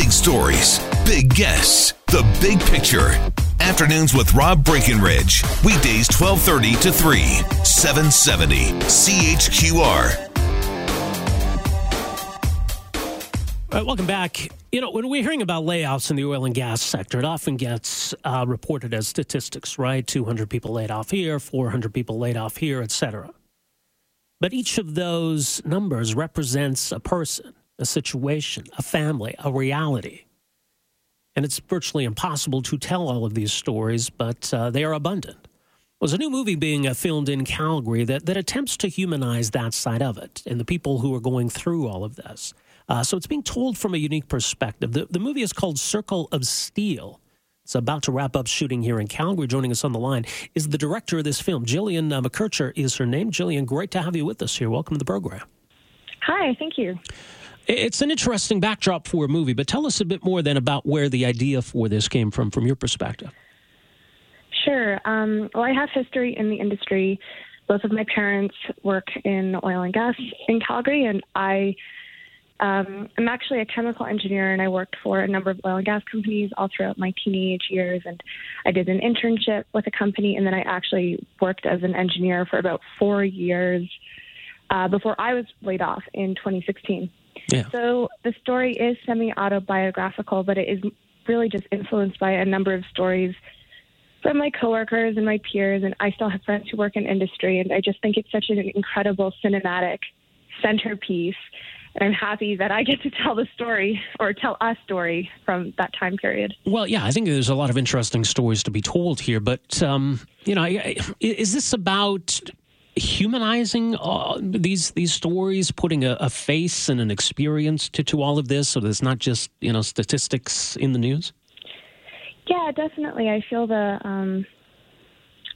Big stories, big guests, the big picture. Afternoons with Rob Breckenridge. Weekdays 1230 to 3, 770 CHQR. All right, welcome back. You know, when we're hearing about layoffs in the oil and gas sector, it often gets uh, reported as statistics, right? 200 people laid off here, 400 people laid off here, et cetera. But each of those numbers represents a person, a situation, a family, a reality. And it's virtually impossible to tell all of these stories, but uh, they are abundant. There's a new movie being uh, filmed in Calgary that, that attempts to humanize that side of it and the people who are going through all of this. Uh, so it's being told from a unique perspective. The, the movie is called Circle of Steel. It's about to wrap up shooting here in Calgary. Joining us on the line is the director of this film, Gillian uh, McKercher is her name. Gillian, great to have you with us here. Welcome to the program. Hi, thank you. It's an interesting backdrop for a movie, but tell us a bit more then about where the idea for this came from, from your perspective. Sure. Um, well, I have history in the industry. Both of my parents work in oil and gas in Calgary, and I um, I'm actually a chemical engineer, and I worked for a number of oil and gas companies all throughout my teenage years. And I did an internship with a company, and then I actually worked as an engineer for about four years uh, before I was laid off in 2016. Yeah. So the story is semi autobiographical, but it is really just influenced by a number of stories from my coworkers and my peers. And I still have friends who work in industry, and I just think it's such an incredible cinematic centerpiece and I'm happy that I get to tell the story or tell a story from that time period. Well, yeah, I think there's a lot of interesting stories to be told here, but um, you know, is this about humanizing uh, these these stories, putting a, a, face and an experience to, to all of this, so that it's not just you know statistics in the news? Yeah, definitely. I feel the um,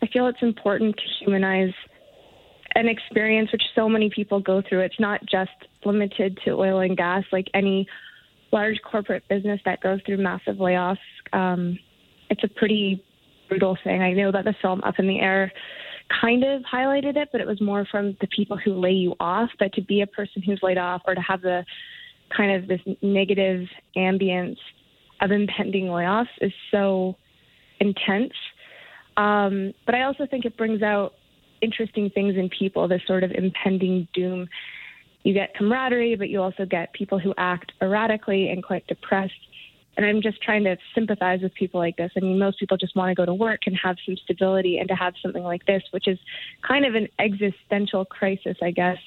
I feel it's important to humanize an experience which so many people go through. It's not just limited to oil and gas, like any large corporate business that goes through massive layoffs. Um, it's a pretty brutal thing. I know that the film Up in the Air kind of highlighted it, but it was more from the people who lay you off. But to be a person who's laid off or to have the kind of this negative ambience of impending layoffs is so intense. Um, but I also think it brings out interesting things in people, this sort of impending doom. You get camaraderie, but you also get people who act erratically and quite depressed. And I'm just trying to sympathize with people like this. I mean, most people just want to go to work and have some stability, and to have something like this, which is kind of an existential crisis, I guess,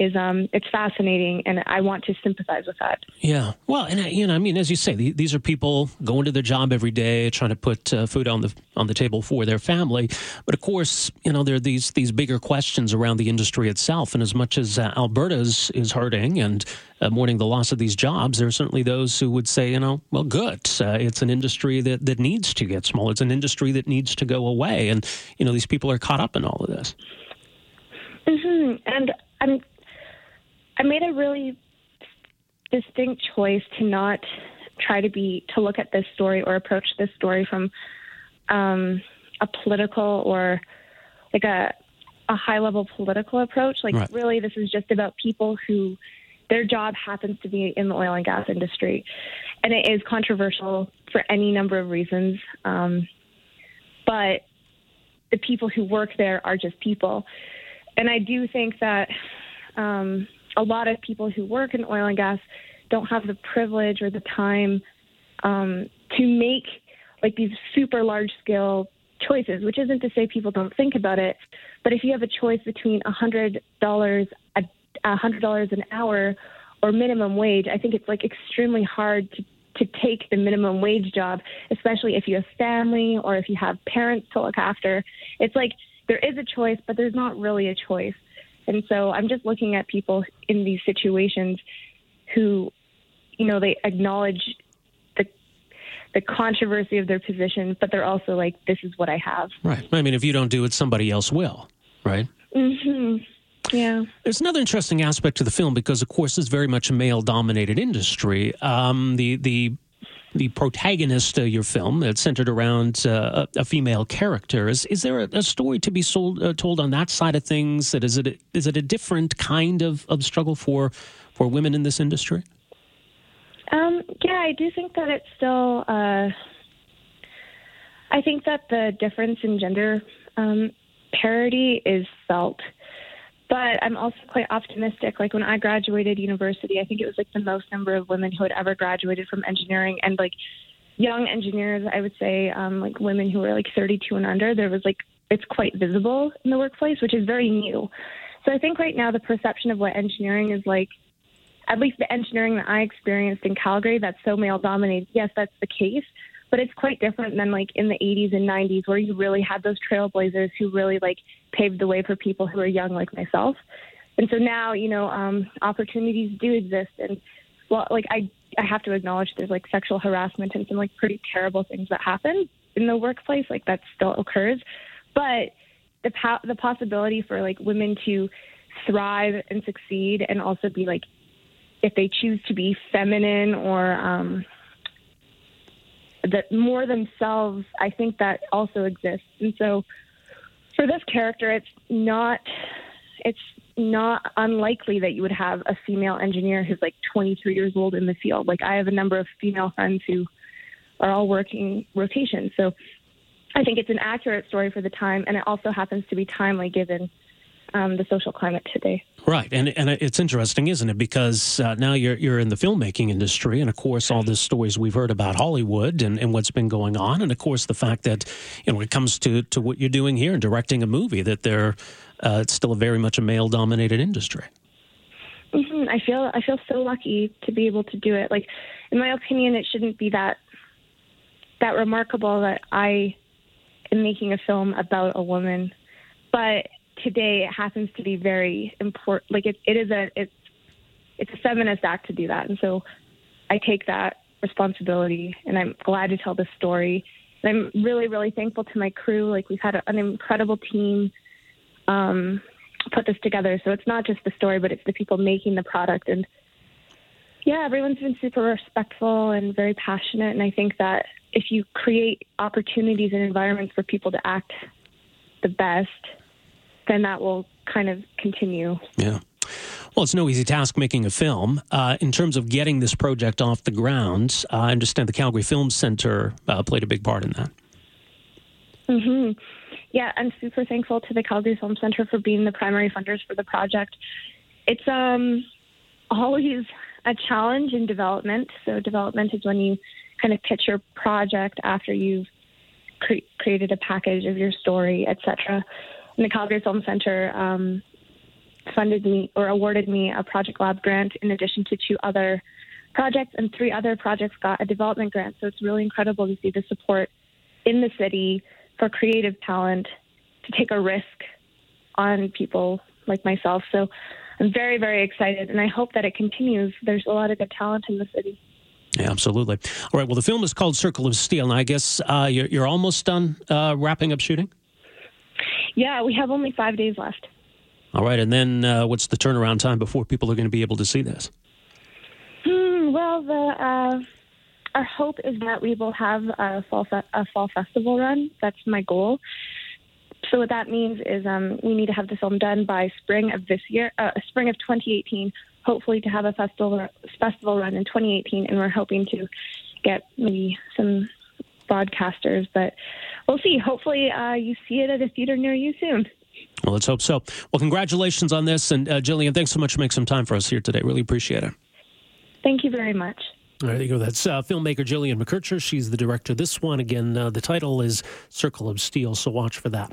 is um, it's fascinating, and I want to sympathize with that. Yeah, well, and you know, I mean, as you say, these are people going to their job every day, trying to put uh, food on the on the table for their family. But of course, you know, there are these these bigger questions around the industry itself. And as much as uh, Alberta's is hurting and uh, mourning the loss of these jobs, there are certainly those who would say, you know, well, good. Uh, it's an industry that that needs to get smaller. It's an industry that needs to go away. And you know, these people are caught up in all of this. Mm-hmm. And I'm I made a really distinct choice to not try to be to look at this story or approach this story from um, a political or like a a high level political approach. Like right. really, this is just about people who their job happens to be in the oil and gas industry, and it is controversial for any number of reasons. Um, but the people who work there are just people, and I do think that. Um, a lot of people who work in oil and gas don't have the privilege or the time um, to make like these super large scale choices, which isn't to say people don't think about it, but if you have a choice between a hundred dollars a hundred dollars an hour or minimum wage, I think it's like extremely hard to to take the minimum wage job, especially if you have family or if you have parents to look after. It's like there is a choice, but there's not really a choice. And so I'm just looking at people in these situations who you know, they acknowledge the the controversy of their position, but they're also like, this is what I have. Right. I mean, if you don't do it, somebody else will. Right. hmm Yeah. There's another interesting aspect to the film because, of course, it's very much a male-dominated industry. Um, the the the protagonist of your film that's centered around uh, a, a, female character. Is is there a, a story to be sold, uh, told on that side of things? That is it is it a different kind of, of struggle for for women in this industry? Um, yeah, I do think that it's still. Uh, I think that the difference in gender um, parity is felt but I'm also quite optimistic. Like when I graduated university, I think it was like the most number of women who had ever graduated from engineering and like young engineers, I would say, um, like women who were like 32 and under, there was like, it's quite visible in the workplace, which is very new. So I think right now the perception of what engineering is like, at least the engineering that I experienced in Calgary, that's so male dominated. Yes, that's the case but it's quite different than like in the 80s and 90s where you really had those trailblazers who really like paved the way for people who are young like myself. And so now you know um opportunities do exist and well like i i have to acknowledge there's like sexual harassment and some like pretty terrible things that happen in the workplace like that still occurs. But the po- the possibility for like women to thrive and succeed and also be like if they choose to be feminine or um that more themselves, I think that also exists. And so for this character, it's not it's not unlikely that you would have a female engineer who's like 23 years old in the field. Like I have a number of female friends who are all working rotations. So I think it's an accurate story for the time, and it also happens to be timely given um, the social climate today. Right, and and it's interesting, isn't it? Because uh, now you're you're in the filmmaking industry, and of course, all the stories we've heard about Hollywood and, and what's been going on, and of course, the fact that you know when it comes to to what you're doing here and directing a movie, that they're uh, it's still a very much a male dominated industry. Mm-hmm. I feel I feel so lucky to be able to do it. Like, in my opinion, it shouldn't be that that remarkable that I am making a film about a woman, but today it happens to be very important. Like it, it is a it's it's a feminist act to do that, and so I take that responsibility, and I'm glad to tell this story. And I'm really really thankful to my crew. Like we've had a, an incredible team um, put this together. So it's not just the story, but it's the people making the product and. Yeah, everyone's been super respectful and very passionate. And I think that if you create opportunities and environments for people to act the best, then that will kind of continue. Yeah. Well, it's no easy task making a film. Uh, in terms of getting this project off the ground, uh, I understand the Calgary Film Center uh, played a big part in that. hmm Yeah, I'm super thankful to the Calgary Film Center for being the primary funders for the project. It's um, always a challenge in development. So, development is when you kind of pitch your project after you've cre- created a package of your story, etc and the Calgary Film Center um, funded me or awarded me a Project Lab grant in addition to two other projects, and three other projects got a development grant. So it's really incredible to see the support in the city for creative talent to take a risk on people like myself. So I'm very, very excited, and I hope that it continues. There's a lot of good talent in the city. Yeah, absolutely. All right. Well, the film is called Circle of Steel, and I guess uh, you're, you're, almost done uh, wrapping up shooting. Yeah, we have only five days left. All right, and then uh, what's the turnaround time before people are going to be able to see this? Hmm, well, the uh, our hope is that we will have a fall fe- a fall festival run. That's my goal. So what that means is um, we need to have the film done by spring of this year, uh, spring of 2018. Hopefully, to have a festival festival run in 2018, and we're hoping to get maybe some broadcasters. But we'll see. Hopefully, uh, you see it at a theater near you soon. Well, let's hope so. Well, congratulations on this. And uh, Gillian, thanks so much for making some time for us here today. Really appreciate it. Thank you very much. All right, There you go. That's uh, filmmaker Gillian McKercher. She's the director this one. Again, uh, the title is Circle of Steel, so watch for that.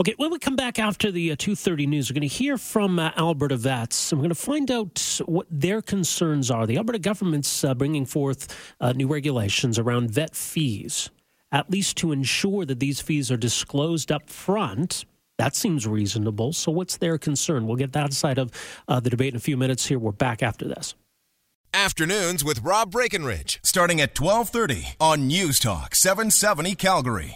Okay, when we come back after the uh, 2.30 news, we're going to hear from uh, Alberta vets. And we're going to find out what their concerns are. The Alberta government's uh, bringing forth uh, new regulations around vet fees at least to ensure that these fees are disclosed up front. That seems reasonable. So, what's their concern? We'll get that side of uh, the debate in a few minutes here. We're back after this. Afternoons with Rob Breckenridge, starting at 1230 on News Talk 770 Calgary.